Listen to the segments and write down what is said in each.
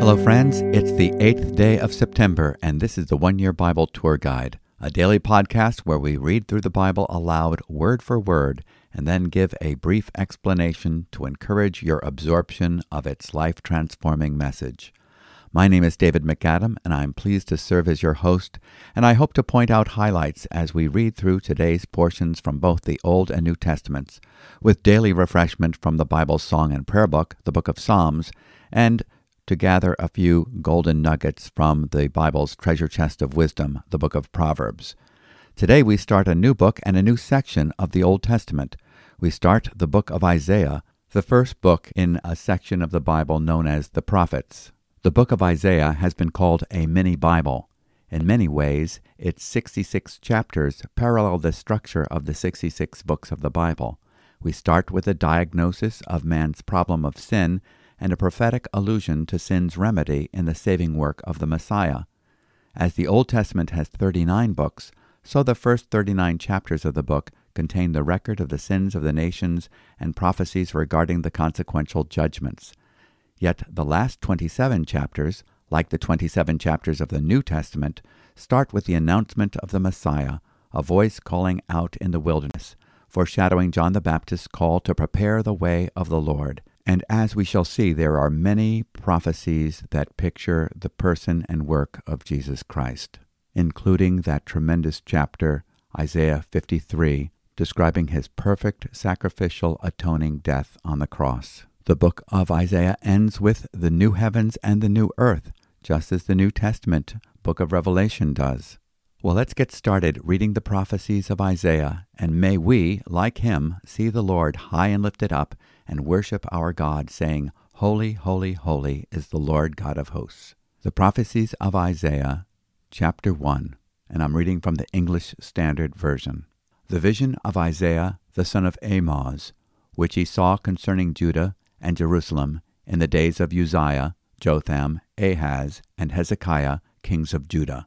Hello, friends. It's the eighth day of September, and this is the One Year Bible Tour Guide, a daily podcast where we read through the Bible aloud, word for word, and then give a brief explanation to encourage your absorption of its life transforming message. My name is David MacAdam, and I'm pleased to serve as your host, and I hope to point out highlights as we read through today's portions from both the Old and New Testaments, with daily refreshment from the Bible's Song and Prayer Book, the Book of Psalms, and to gather a few golden nuggets from the Bible's treasure chest of wisdom, the book of Proverbs. Today we start a new book and a new section of the Old Testament. We start the book of Isaiah, the first book in a section of the Bible known as the Prophets. The book of Isaiah has been called a mini Bible. In many ways, its 66 chapters parallel the structure of the 66 books of the Bible. We start with a diagnosis of man's problem of sin and a prophetic allusion to sin's remedy in the saving work of the Messiah. As the Old Testament has 39 books, so the first 39 chapters of the book contain the record of the sins of the nations and prophecies regarding the consequential judgments. Yet the last 27 chapters, like the 27 chapters of the New Testament, start with the announcement of the Messiah, a voice calling out in the wilderness, foreshadowing John the Baptist's call to prepare the way of the Lord. And as we shall see, there are many prophecies that picture the person and work of Jesus Christ, including that tremendous chapter, Isaiah 53, describing his perfect sacrificial atoning death on the cross. The book of Isaiah ends with the new heavens and the new earth, just as the New Testament book of Revelation does. Well, let's get started reading the prophecies of Isaiah, and may we, like him, see the Lord high and lifted up and worship our God, saying, Holy, holy, holy is the Lord God of hosts. The prophecies of Isaiah, chapter 1, and I'm reading from the English Standard Version. The vision of Isaiah the son of Amoz, which he saw concerning Judah and Jerusalem in the days of Uzziah, Jotham, Ahaz, and Hezekiah, kings of Judah.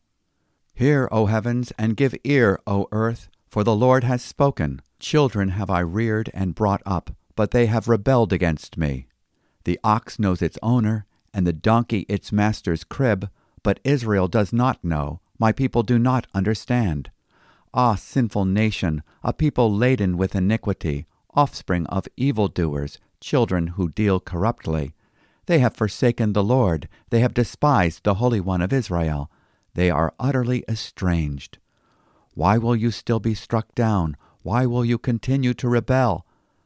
Hear, O heavens, and give ear, O earth, for the Lord has spoken. Children have I reared and brought up but they have rebelled against me. The ox knows its owner, and the donkey its master's crib, but Israel does not know, my people do not understand. Ah, sinful nation, a people laden with iniquity, offspring of evildoers, children who deal corruptly. They have forsaken the Lord, they have despised the Holy One of Israel. They are utterly estranged. Why will you still be struck down? Why will you continue to rebel?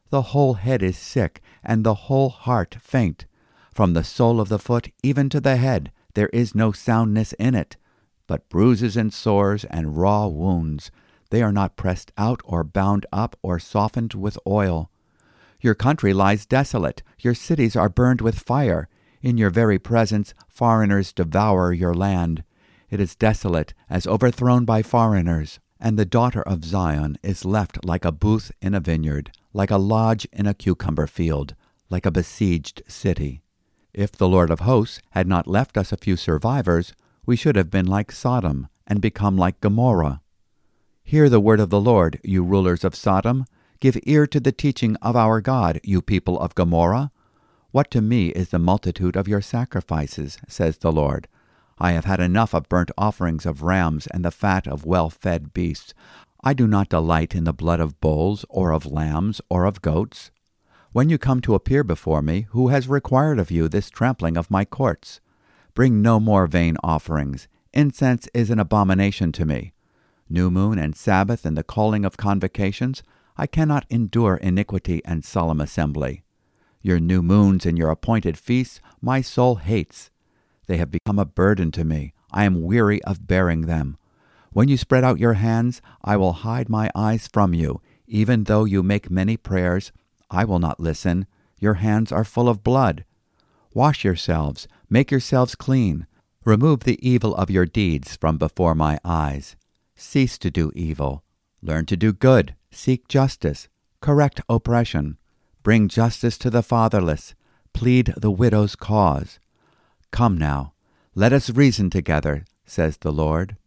the whole head is sick, and the whole heart faint. From the sole of the foot even to the head there is no soundness in it, but bruises and sores and raw wounds. They are not pressed out or bound up or softened with oil. Your country lies desolate, your cities are burned with fire. In your very presence foreigners devour your land. It is desolate, as overthrown by foreigners, and the daughter of Zion is left like a booth in a vineyard like a lodge in a cucumber field, like a besieged city. If the Lord of hosts had not left us a few survivors, we should have been like Sodom and become like Gomorrah. Hear the word of the Lord, you rulers of Sodom. Give ear to the teaching of our God, you people of Gomorrah. What to me is the multitude of your sacrifices, says the Lord. I have had enough of burnt offerings of rams and the fat of well fed beasts. I do not delight in the blood of bulls, or of lambs, or of goats. When you come to appear before me, who has required of you this trampling of my courts? Bring no more vain offerings. Incense is an abomination to me. New moon and Sabbath and the calling of convocations, I cannot endure iniquity and solemn assembly. Your new moons and your appointed feasts my soul hates. They have become a burden to me. I am weary of bearing them. When you spread out your hands, I will hide my eyes from you. Even though you make many prayers, I will not listen. Your hands are full of blood. Wash yourselves, make yourselves clean. Remove the evil of your deeds from before my eyes. Cease to do evil. Learn to do good. Seek justice. Correct oppression. Bring justice to the fatherless. Plead the widow's cause. Come now, let us reason together, says the Lord.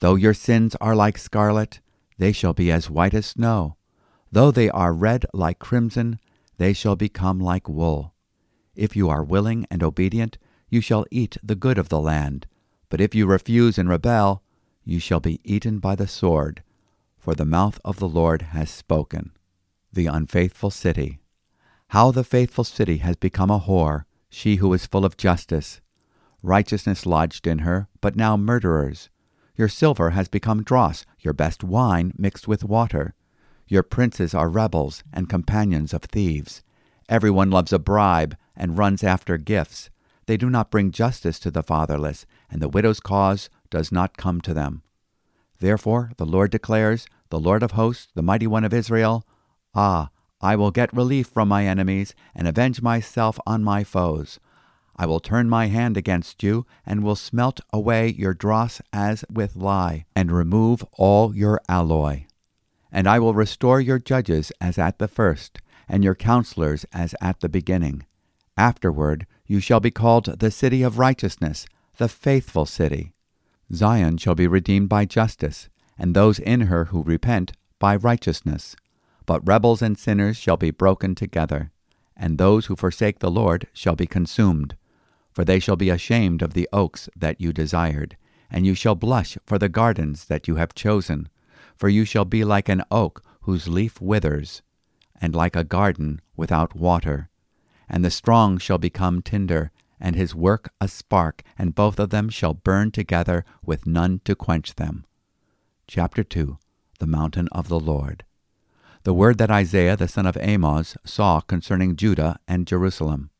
Though your sins are like scarlet, they shall be as white as snow. Though they are red like crimson, they shall become like wool. If you are willing and obedient, you shall eat the good of the land. But if you refuse and rebel, you shall be eaten by the sword, for the mouth of the Lord has spoken. The unfaithful city. How the faithful city has become a whore, she who is full of justice. Righteousness lodged in her, but now murderers. Your silver has become dross, your best wine mixed with water. Your princes are rebels and companions of thieves. Everyone loves a bribe and runs after gifts. They do not bring justice to the fatherless, and the widow's cause does not come to them. Therefore, the Lord declares, the Lord of hosts, the mighty one of Israel, Ah, I will get relief from my enemies and avenge myself on my foes. I will turn my hand against you, and will smelt away your dross as with lye, and remove all your alloy. And I will restore your judges as at the first, and your counselors as at the beginning. Afterward you shall be called the city of righteousness, the faithful city. Zion shall be redeemed by justice, and those in her who repent by righteousness. But rebels and sinners shall be broken together, and those who forsake the Lord shall be consumed. For they shall be ashamed of the oaks that you desired, and you shall blush for the gardens that you have chosen. For you shall be like an oak whose leaf withers, and like a garden without water. And the strong shall become tinder, and his work a spark, and both of them shall burn together with none to quench them. Chapter 2 The Mountain of the Lord. The word that Isaiah the son of Amoz saw concerning Judah and Jerusalem.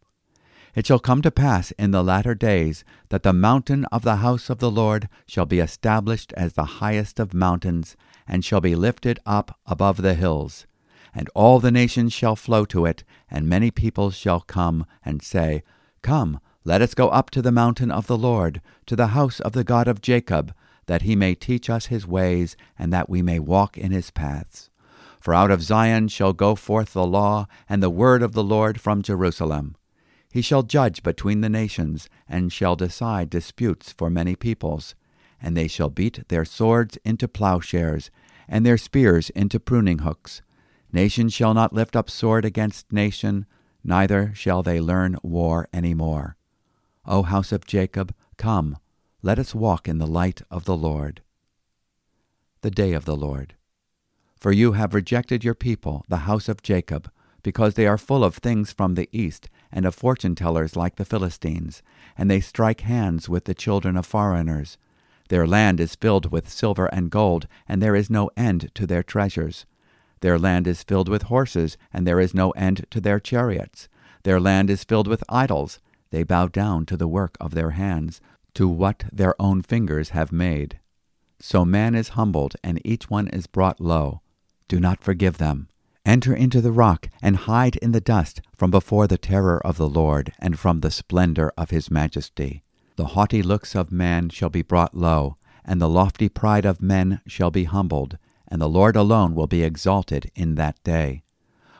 It shall come to pass in the latter days that the mountain of the house of the Lord shall be established as the highest of mountains, and shall be lifted up above the hills. And all the nations shall flow to it, and many peoples shall come and say, Come, let us go up to the mountain of the Lord, to the house of the God of Jacob, that he may teach us his ways, and that we may walk in his paths. For out of Zion shall go forth the law, and the word of the Lord from Jerusalem. He shall judge between the nations, and shall decide disputes for many peoples. And they shall beat their swords into plowshares, and their spears into pruning hooks. Nation shall not lift up sword against nation, neither shall they learn war any more. O house of Jacob, come, let us walk in the light of the Lord. The day of the Lord. For you have rejected your people, the house of Jacob, because they are full of things from the east, and of fortune tellers like the Philistines, and they strike hands with the children of foreigners. Their land is filled with silver and gold, and there is no end to their treasures. Their land is filled with horses, and there is no end to their chariots. Their land is filled with idols. They bow down to the work of their hands, to what their own fingers have made. So man is humbled, and each one is brought low. Do not forgive them. Enter into the rock, and hide in the dust from before the terror of the Lord, and from the splendor of his majesty. The haughty looks of man shall be brought low, and the lofty pride of men shall be humbled, and the Lord alone will be exalted in that day.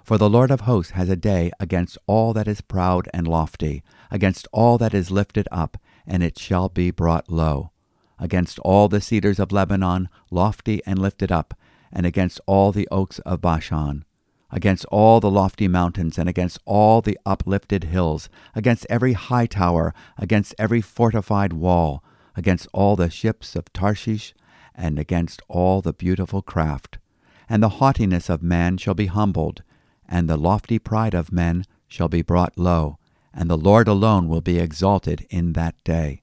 For the Lord of hosts has a day against all that is proud and lofty, against all that is lifted up, and it shall be brought low, against all the cedars of Lebanon, lofty and lifted up, and against all the oaks of Bashan against all the lofty mountains, and against all the uplifted hills, against every high tower, against every fortified wall, against all the ships of Tarshish, and against all the beautiful craft. And the haughtiness of man shall be humbled, and the lofty pride of men shall be brought low, and the Lord alone will be exalted in that day.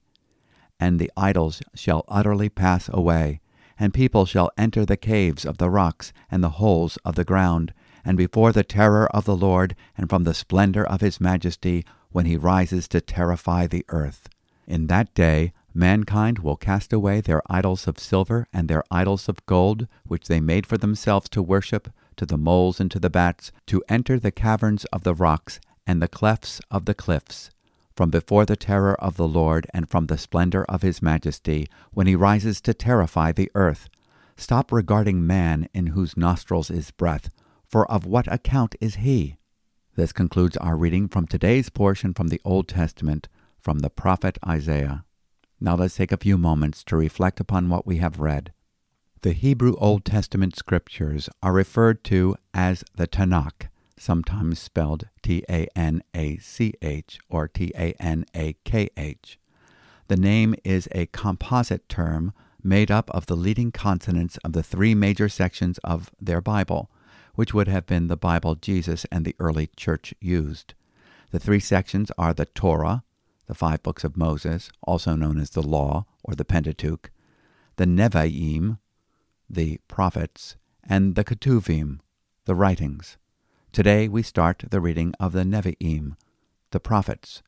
And the idols shall utterly pass away, and people shall enter the caves of the rocks and the holes of the ground, and before the terror of the Lord, and from the splendor of his majesty, when he rises to terrify the earth. In that day mankind will cast away their idols of silver and their idols of gold, which they made for themselves to worship, to the moles and to the bats, to enter the caverns of the rocks and the clefts of the cliffs, from before the terror of the Lord and from the splendor of his majesty, when he rises to terrify the earth. Stop regarding man in whose nostrils is breath for of what account is he? This concludes our reading from today's portion from the Old Testament from the prophet Isaiah. Now let's take a few moments to reflect upon what we have read. The Hebrew Old Testament scriptures are referred to as the Tanakh, sometimes spelled T A N A C H or T A N A K H. The name is a composite term made up of the leading consonants of the three major sections of their Bible, which would have been the Bible Jesus and the early church used. The three sections are the Torah, the five books of Moses, also known as the Law or the Pentateuch, the Nevi'im, the prophets, and the Ketuvim, the writings. Today we start the reading of the Nevi'im, the prophets.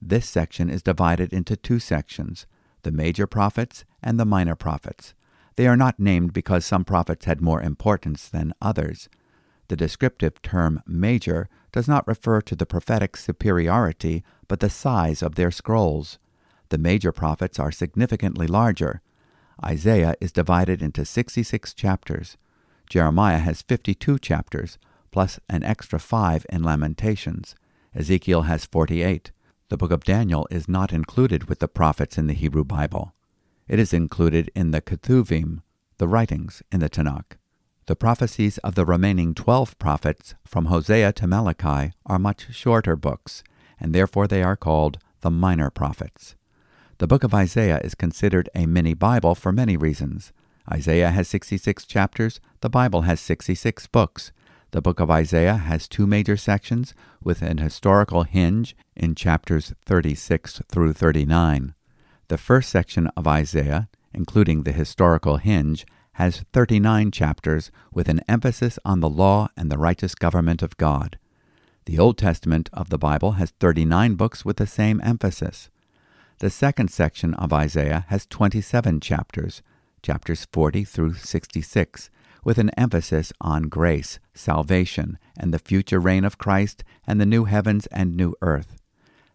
This section is divided into two sections the major prophets and the minor prophets. They are not named because some prophets had more importance than others. The descriptive term major does not refer to the prophetic superiority, but the size of their scrolls. The major prophets are significantly larger. Isaiah is divided into 66 chapters. Jeremiah has 52 chapters, plus an extra five in Lamentations. Ezekiel has 48. The book of Daniel is not included with the prophets in the Hebrew Bible. It is included in the Ketuvim, the writings in the Tanakh. The prophecies of the remaining twelve prophets, from Hosea to Malachi, are much shorter books, and therefore they are called the minor prophets. The book of Isaiah is considered a mini Bible for many reasons. Isaiah has 66 chapters, the Bible has 66 books. The book of Isaiah has two major sections with an historical hinge in chapters 36 through 39. The first section of Isaiah, including the historical hinge, has 39 chapters with an emphasis on the law and the righteous government of God. The Old Testament of the Bible has 39 books with the same emphasis. The second section of Isaiah has 27 chapters, chapters 40 through 66, with an emphasis on grace, salvation, and the future reign of Christ and the new heavens and new earth.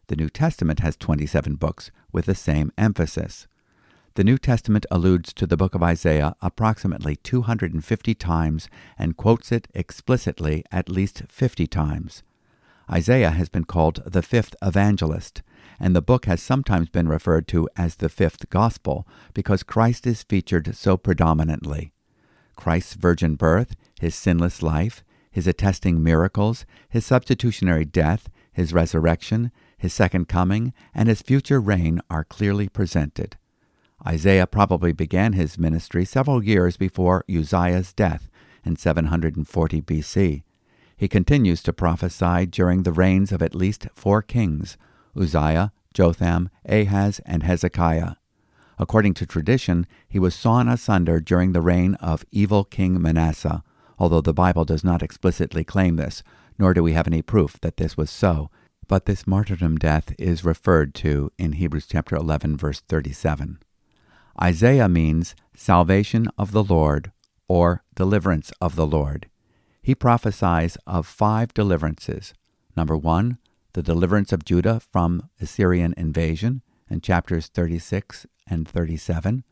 The New Testament has 27 books with the same emphasis. The New Testament alludes to the book of Isaiah approximately 250 times and quotes it explicitly at least 50 times. Isaiah has been called the fifth evangelist, and the book has sometimes been referred to as the fifth gospel because Christ is featured so predominantly. Christ's virgin birth, his sinless life, his attesting miracles, his substitutionary death, his resurrection, his second coming, and his future reign are clearly presented. Isaiah probably began his ministry several years before Uzziah's death in 740 BC. He continues to prophesy during the reigns of at least four kings Uzziah, Jotham, Ahaz, and Hezekiah. According to tradition, he was sawn asunder during the reign of evil King Manasseh, although the Bible does not explicitly claim this, nor do we have any proof that this was so. But this martyrdom death is referred to in Hebrews chapter 11 verse 37. Isaiah means salvation of the Lord or deliverance of the Lord. He prophesies of five deliverances. Number 1, the deliverance of Judah from Assyrian invasion in chapters 36 and 37.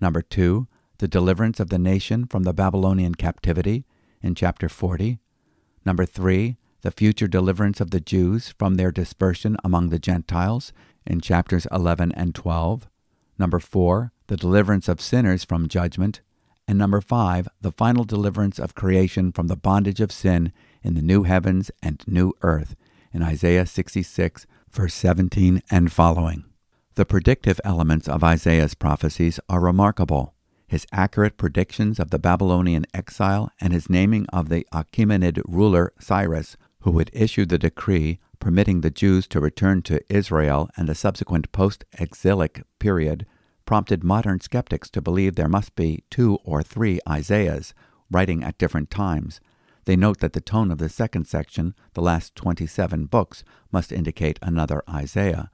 Number 2, the deliverance of the nation from the Babylonian captivity in chapter 40. Number 3, the future deliverance of the Jews from their dispersion among the Gentiles in chapters 11 and 12. Number 4, the deliverance of sinners from judgment. And number 5, the final deliverance of creation from the bondage of sin in the new heavens and new earth in Isaiah 66, verse 17 and following. The predictive elements of Isaiah's prophecies are remarkable. His accurate predictions of the Babylonian exile and his naming of the Achaemenid ruler Cyrus, who would issue the decree permitting the Jews to return to Israel and the subsequent post exilic period, prompted modern skeptics to believe there must be two or three Isaiahs, writing at different times. They note that the tone of the second section, the last 27 books, must indicate another Isaiah.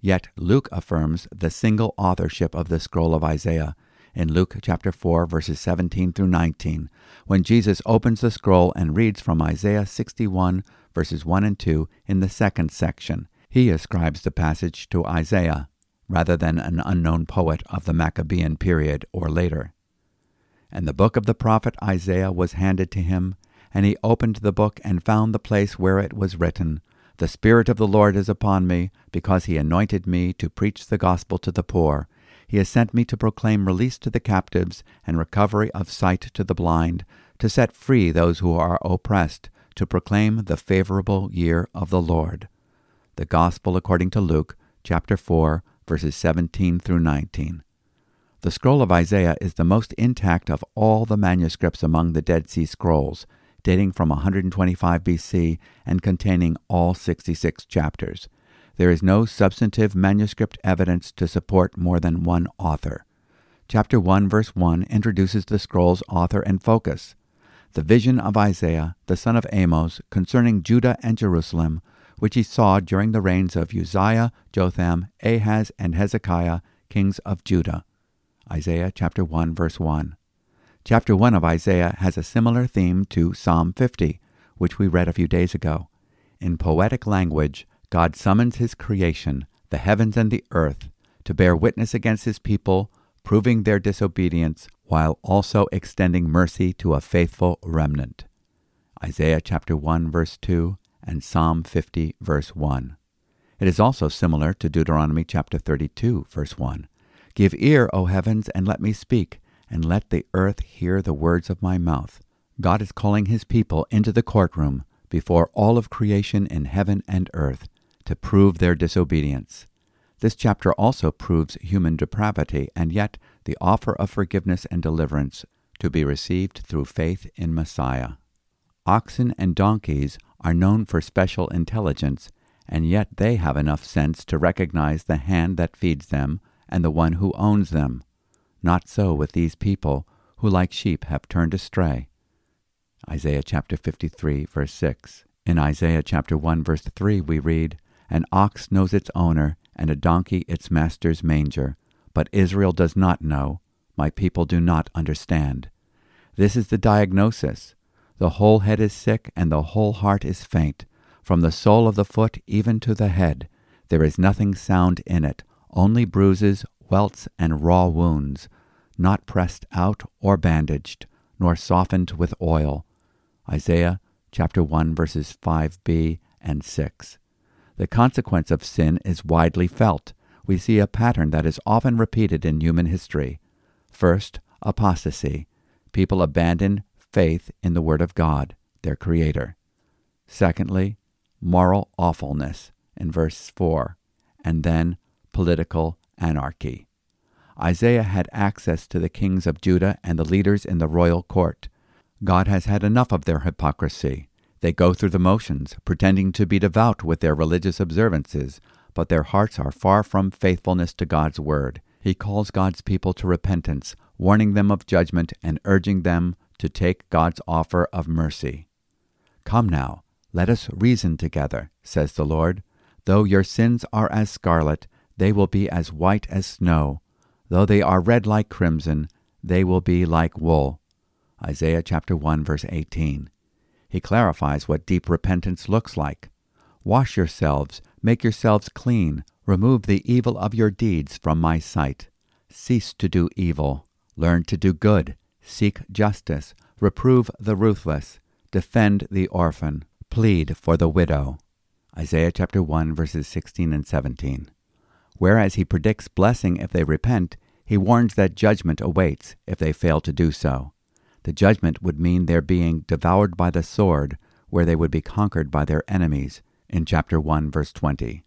Yet Luke affirms the single authorship of the scroll of Isaiah in Luke chapter 4 verses 17 through 19 when Jesus opens the scroll and reads from Isaiah 61 verses 1 and 2 in the second section. He ascribes the passage to Isaiah rather than an unknown poet of the Maccabean period or later. And the book of the prophet Isaiah was handed to him, and he opened the book and found the place where it was written, the Spirit of the Lord is upon me, because he anointed me to preach the gospel to the poor. He has sent me to proclaim release to the captives and recovery of sight to the blind, to set free those who are oppressed, to proclaim the favorable year of the Lord. The Gospel according to Luke, chapter 4, verses 17 through 19. The scroll of Isaiah is the most intact of all the manuscripts among the Dead Sea Scrolls, dating from 125 BC and containing all 66 chapters. There is no substantive manuscript evidence to support more than one author. Chapter 1, verse 1 introduces the scroll's author and focus. The vision of Isaiah, the son of Amoz, concerning Judah and Jerusalem, which he saw during the reigns of Uzziah, Jotham, Ahaz, and Hezekiah, kings of Judah. Isaiah chapter 1, verse 1. Chapter 1 of Isaiah has a similar theme to Psalm 50, which we read a few days ago. In poetic language, God summons his creation, the heavens and the earth, to bear witness against his people, proving their disobedience, while also extending mercy to a faithful remnant. Isaiah chapter 1 verse 2 and Psalm 50 verse 1. It is also similar to Deuteronomy chapter 32 verse 1. Give ear, O heavens, and let me speak, and let the earth hear the words of my mouth. God is calling his people into the courtroom before all of creation in heaven and earth to prove their disobedience. This chapter also proves human depravity and yet the offer of forgiveness and deliverance to be received through faith in Messiah. Oxen and donkeys are known for special intelligence, and yet they have enough sense to recognize the hand that feeds them and the one who owns them. Not so with these people, who like sheep have turned astray. Isaiah chapter 53, verse 6. In Isaiah chapter 1, verse 3, we read, An ox knows its owner, and a donkey its master's manger. But Israel does not know, my people do not understand. This is the diagnosis. The whole head is sick, and the whole heart is faint. From the sole of the foot even to the head, there is nothing sound in it, only bruises, welts, and raw wounds, not pressed out or bandaged, nor softened with oil. Isaiah chapter 1 verses 5b and 6. The consequence of sin is widely felt. We see a pattern that is often repeated in human history. First, apostasy. People abandon faith in the Word of God, their Creator. Secondly, moral awfulness in verse 4. And then political anarchy. Isaiah had access to the kings of Judah and the leaders in the royal court. God has had enough of their hypocrisy. They go through the motions, pretending to be devout with their religious observances, but their hearts are far from faithfulness to God's word. He calls God's people to repentance, warning them of judgment and urging them to take God's offer of mercy. Come now, let us reason together, says the Lord. Though your sins are as scarlet, they will be as white as snow. Though they are red like crimson, they will be like wool. Isaiah chapter 1 verse 18. He clarifies what deep repentance looks like. Wash yourselves, make yourselves clean, remove the evil of your deeds from my sight. Cease to do evil, learn to do good, seek justice, reprove the ruthless, defend the orphan, plead for the widow. Isaiah chapter 1 verses 16 and 17. Whereas he predicts blessing if they repent, he warns that judgment awaits if they fail to do so. The judgment would mean their being devoured by the sword, where they would be conquered by their enemies, in chapter 1, verse 20.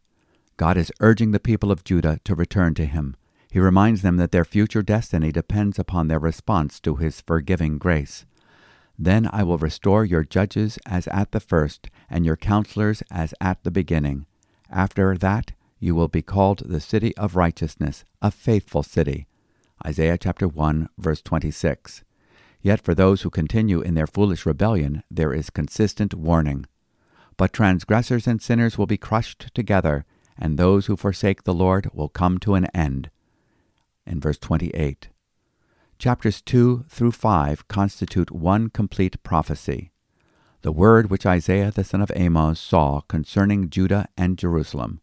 God is urging the people of Judah to return to him. He reminds them that their future destiny depends upon their response to his forgiving grace. Then I will restore your judges as at the first, and your counselors as at the beginning. After that, you will be called the city of righteousness, a faithful city. Isaiah chapter 1 verse 26. Yet for those who continue in their foolish rebellion there is consistent warning. But transgressors and sinners will be crushed together, and those who forsake the Lord will come to an end. In verse 28. Chapters 2 through 5 constitute one complete prophecy. The word which Isaiah the son of Amoz saw concerning Judah and Jerusalem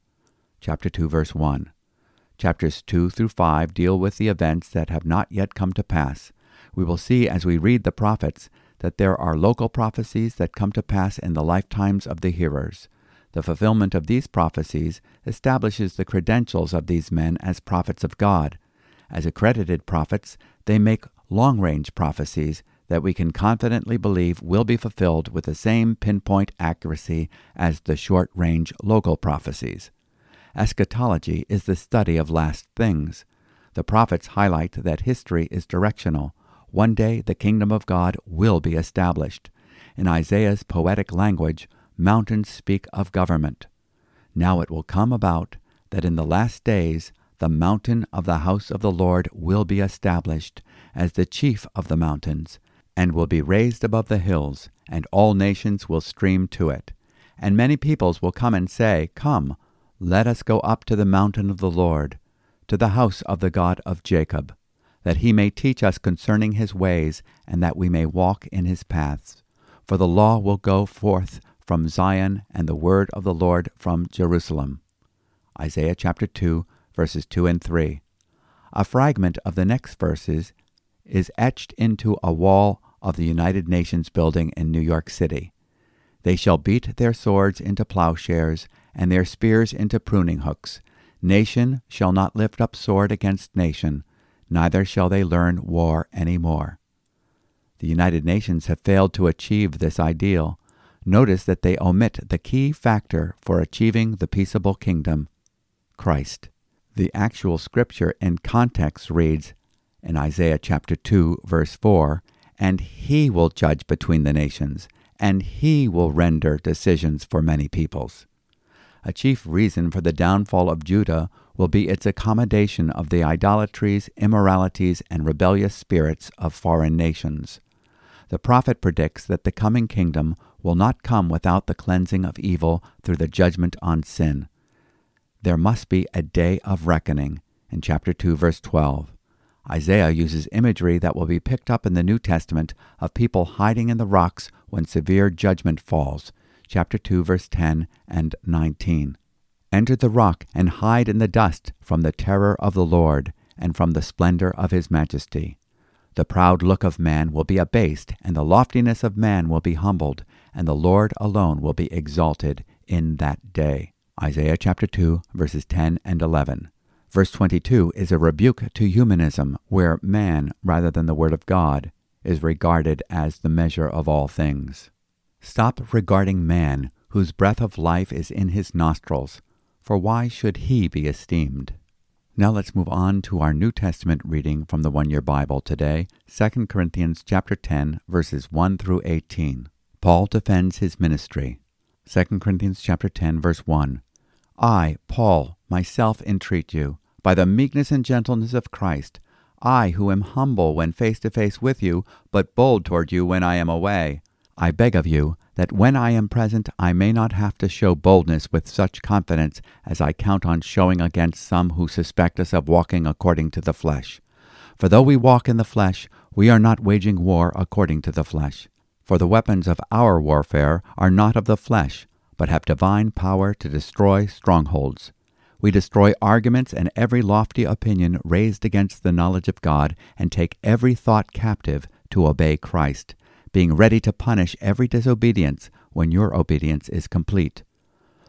chapter 2 verse 1. Chapters 2 through 5 deal with the events that have not yet come to pass. We will see as we read the prophets that there are local prophecies that come to pass in the lifetimes of the hearers. The fulfillment of these prophecies establishes the credentials of these men as prophets of God. As accredited prophets, they make long range prophecies that we can confidently believe will be fulfilled with the same pinpoint accuracy as the short range local prophecies. Eschatology is the study of last things. The prophets highlight that history is directional. One day the kingdom of God will be established. In Isaiah's poetic language, mountains speak of government. Now it will come about that in the last days the mountain of the house of the Lord will be established as the chief of the mountains, and will be raised above the hills, and all nations will stream to it. And many peoples will come and say, Come, let us go up to the mountain of the Lord, to the house of the God of Jacob, that he may teach us concerning his ways, and that we may walk in his paths. For the law will go forth from Zion, and the word of the Lord from Jerusalem. Isaiah chapter 2, verses 2 and 3. A fragment of the next verses is etched into a wall of the United Nations building in New York City. They shall beat their swords into plowshares, and their spears into pruning hooks. Nation shall not lift up sword against nation, neither shall they learn war any more. The United Nations have failed to achieve this ideal. Notice that they omit the key factor for achieving the peaceable kingdom Christ. The actual scripture in context reads in Isaiah chapter 2, verse 4 And he will judge between the nations, and he will render decisions for many peoples. A chief reason for the downfall of Judah will be its accommodation of the idolatries, immoralities, and rebellious spirits of foreign nations. The prophet predicts that the coming kingdom will not come without the cleansing of evil through the judgment on sin there must be a day of reckoning in chapter 2, verse 12. Isaiah uses imagery that will be picked up in the New Testament of people hiding in the rocks when severe judgment falls, chapter 2, verse 10 and 19. Enter the rock and hide in the dust from the terror of the Lord and from the splendor of his majesty. The proud look of man will be abased, and the loftiness of man will be humbled, and the Lord alone will be exalted in that day. Isaiah chapter 2, verses 10 and 11. Verse 22 is a rebuke to humanism, where man, rather than the Word of God, is regarded as the measure of all things. Stop regarding man, whose breath of life is in his nostrils, for why should he be esteemed? Now let's move on to our New Testament reading from the One Year Bible today, 2 Corinthians chapter 10, verses 1 through 18. Paul defends his ministry. 2 Corinthians chapter 10, verse 1. I, Paul, myself entreat you, by the meekness and gentleness of Christ, I who am humble when face to face with you, but bold toward you when I am away, I beg of you that when I am present I may not have to show boldness with such confidence as I count on showing against some who suspect us of walking according to the flesh. For though we walk in the flesh, we are not waging war according to the flesh. For the weapons of our warfare are not of the flesh but have divine power to destroy strongholds. We destroy arguments and every lofty opinion raised against the knowledge of God, and take every thought captive to obey Christ, being ready to punish every disobedience when your obedience is complete.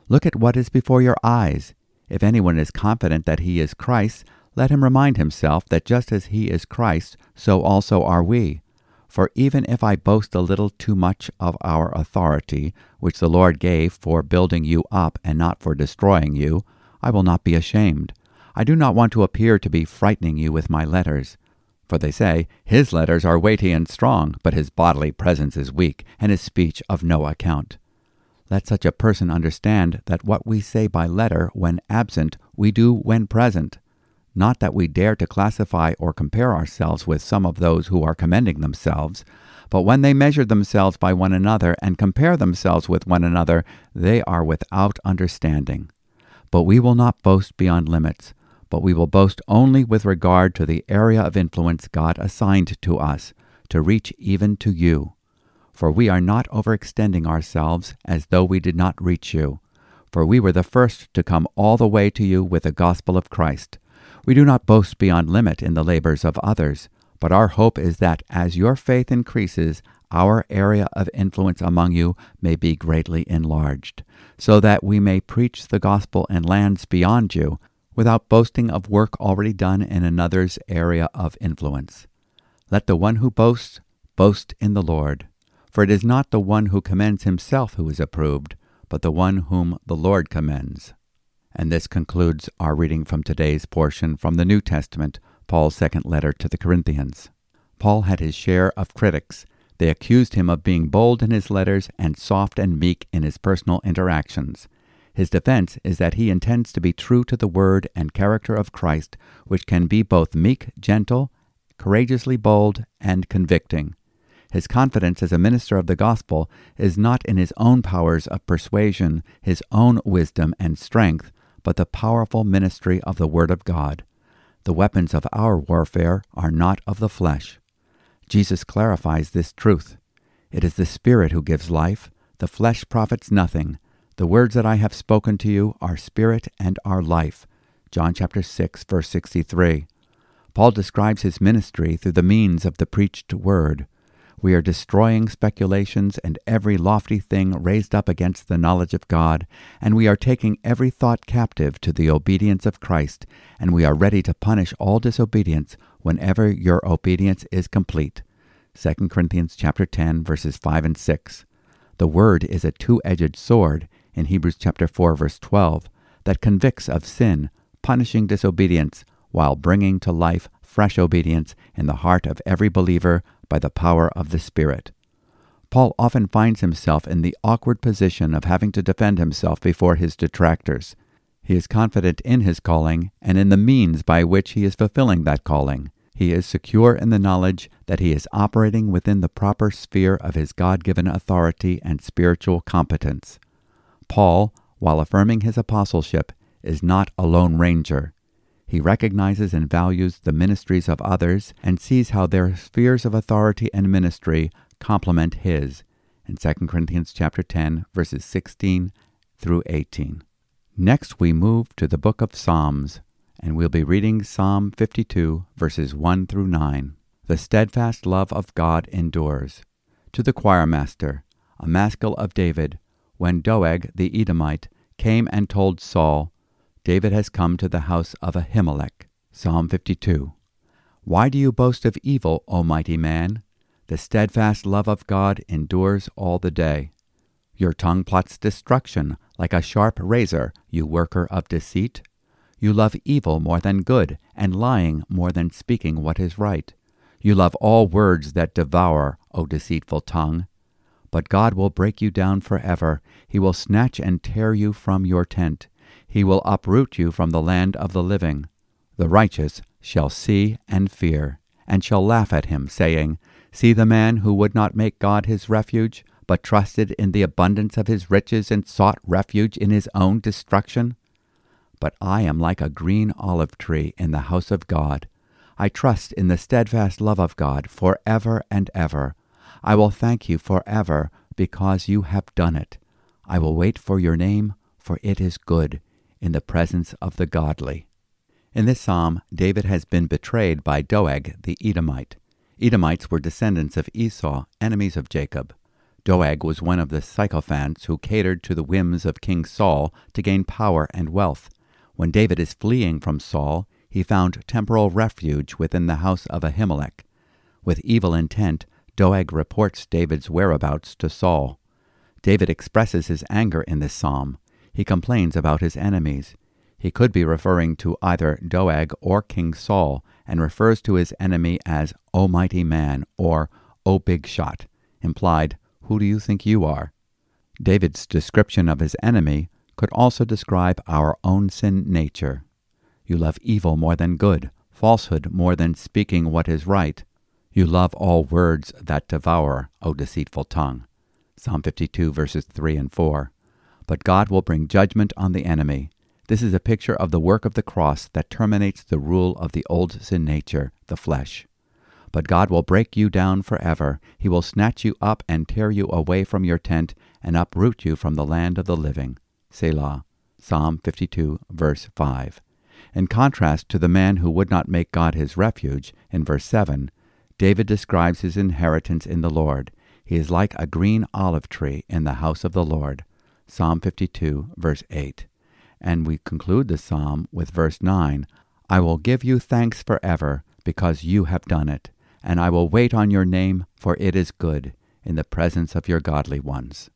Look at what is before your eyes. If anyone is confident that he is Christ, let him remind himself that just as he is Christ, so also are we. For even if I boast a little too much of our authority, which the Lord gave for building you up and not for destroying you, I will not be ashamed. I do not want to appear to be frightening you with my letters. For they say, His letters are weighty and strong, but his bodily presence is weak, and his speech of no account. Let such a person understand that what we say by letter when absent, we do when present. Not that we dare to classify or compare ourselves with some of those who are commending themselves, but when they measure themselves by one another and compare themselves with one another, they are without understanding. But we will not boast beyond limits, but we will boast only with regard to the area of influence God assigned to us, to reach even to you. For we are not overextending ourselves as though we did not reach you. For we were the first to come all the way to you with the gospel of Christ. We do not boast beyond limit in the labors of others, but our hope is that as your faith increases, our area of influence among you may be greatly enlarged, so that we may preach the gospel in lands beyond you without boasting of work already done in another's area of influence. Let the one who boasts Boast in the Lord. For it is not the one who commends himself who is approved, but the one whom the Lord commends. And this concludes our reading from today's portion from the New Testament, Paul's second letter to the Corinthians. Paul had his share of critics. They accused him of being bold in his letters and soft and meek in his personal interactions. His defense is that he intends to be true to the word and character of Christ, which can be both meek, gentle, courageously bold, and convicting. His confidence as a minister of the gospel is not in his own powers of persuasion, his own wisdom and strength, but the powerful ministry of the Word of God. The weapons of our warfare are not of the flesh. Jesus clarifies this truth. It is the Spirit who gives life, the flesh profits nothing. The words that I have spoken to you are spirit and are life. John chapter 6 verse 63. Paul describes his ministry through the means of the preached word. We are destroying speculations and every lofty thing raised up against the knowledge of God, and we are taking every thought captive to the obedience of Christ, and we are ready to punish all disobedience whenever your obedience is complete. 2 Corinthians chapter 10 verses 5 and 6. The word is a two-edged sword in Hebrews chapter 4 verse 12 that convicts of sin, punishing disobedience, while bringing to life fresh obedience in the heart of every believer by the power of the Spirit. Paul often finds himself in the awkward position of having to defend himself before his detractors. He is confident in his calling and in the means by which he is fulfilling that calling. He is secure in the knowledge that he is operating within the proper sphere of his God given authority and spiritual competence. Paul, while affirming his apostleship, is not a lone ranger. He recognizes and values the ministries of others and sees how their spheres of authority and ministry complement his in 2 Corinthians chapter 10 verses 16 through 18. Next we move to the book of Psalms and we'll be reading Psalm 52 verses 1 through 9. The steadfast love of God endures. To the choir master, a maskil of David, when Doeg the Edomite came and told Saul, David has come to the house of Ahimelech. Psalm 52. Why do you boast of evil, O mighty man? The steadfast love of God endures all the day. Your tongue plots destruction like a sharp razor, you worker of deceit. You love evil more than good, and lying more than speaking what is right. You love all words that devour, O deceitful tongue. But God will break you down forever. He will snatch and tear you from your tent. He will uproot you from the land of the living. The righteous shall see and fear, and shall laugh at him, saying, See the man who would not make God his refuge, but trusted in the abundance of his riches and sought refuge in his own destruction? But I am like a green olive tree in the house of God. I trust in the steadfast love of God for ever and ever. I will thank you for ever because you have done it. I will wait for your name, for it is good in the presence of the godly. In this psalm, David has been betrayed by Doeg the Edomite. Edomites were descendants of Esau, enemies of Jacob. Doeg was one of the sycophants who catered to the whims of King Saul to gain power and wealth. When David is fleeing from Saul, he found temporal refuge within the house of Ahimelech. With evil intent, Doeg reports David's whereabouts to Saul. David expresses his anger in this psalm. He complains about his enemies. He could be referring to either Doeg or King Saul and refers to his enemy as O mighty man or O big shot, implied, Who do you think you are? David's description of his enemy could also describe our own sin nature. You love evil more than good, falsehood more than speaking what is right. You love all words that devour, O deceitful tongue. Psalm 52, verses 3 and 4 but God will bring judgment on the enemy. This is a picture of the work of the cross that terminates the rule of the old sin nature, the flesh. But God will break you down forever. He will snatch you up and tear you away from your tent and uproot you from the land of the living. Selah. Psalm 52, verse 5. In contrast to the man who would not make God his refuge, in verse 7, David describes his inheritance in the Lord. He is like a green olive tree in the house of the Lord. Psalm 52, verse 8. And we conclude the psalm with verse 9 I will give you thanks forever, because you have done it, and I will wait on your name, for it is good, in the presence of your godly ones.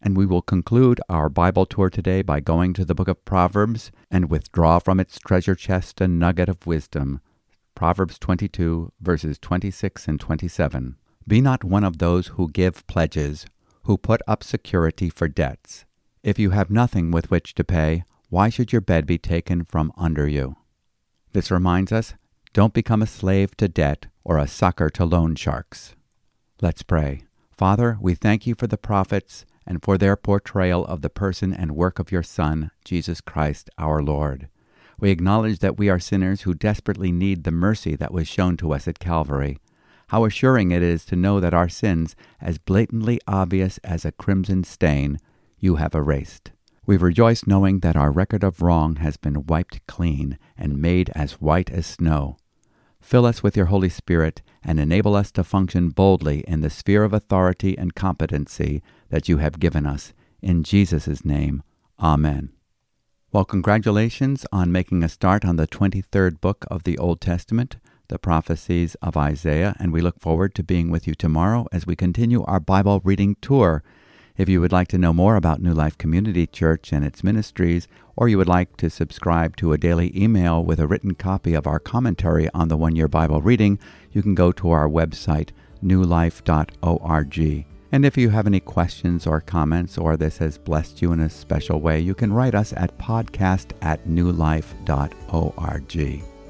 And we will conclude our Bible tour today by going to the book of Proverbs and withdraw from its treasure chest a nugget of wisdom. Proverbs 22, verses 26 and 27. Be not one of those who give pledges, who put up security for debts. If you have nothing with which to pay, why should your bed be taken from under you? This reminds us don't become a slave to debt or a sucker to loan sharks. Let's pray. Father, we thank you for the prophets and for their portrayal of the person and work of your Son, Jesus Christ our Lord. We acknowledge that we are sinners who desperately need the mercy that was shown to us at Calvary. How assuring it is to know that our sins, as blatantly obvious as a crimson stain, you have erased. We rejoice knowing that our record of wrong has been wiped clean and made as white as snow. Fill us with your Holy Spirit and enable us to function boldly in the sphere of authority and competency that you have given us. In Jesus' name, Amen. Well, congratulations on making a start on the 23rd book of the Old Testament, the prophecies of Isaiah, and we look forward to being with you tomorrow as we continue our Bible reading tour. If you would like to know more about New Life Community Church and its ministries, or you would like to subscribe to a daily email with a written copy of our commentary on the one year Bible reading, you can go to our website, newlife.org. And if you have any questions or comments, or this has blessed you in a special way, you can write us at podcast at newlife.org.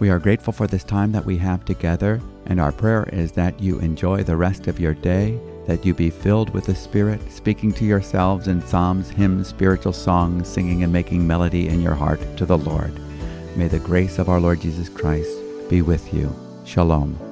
We are grateful for this time that we have together, and our prayer is that you enjoy the rest of your day that you be filled with the Spirit, speaking to yourselves in psalms, hymns, spiritual songs, singing and making melody in your heart to the Lord. May the grace of our Lord Jesus Christ be with you. Shalom.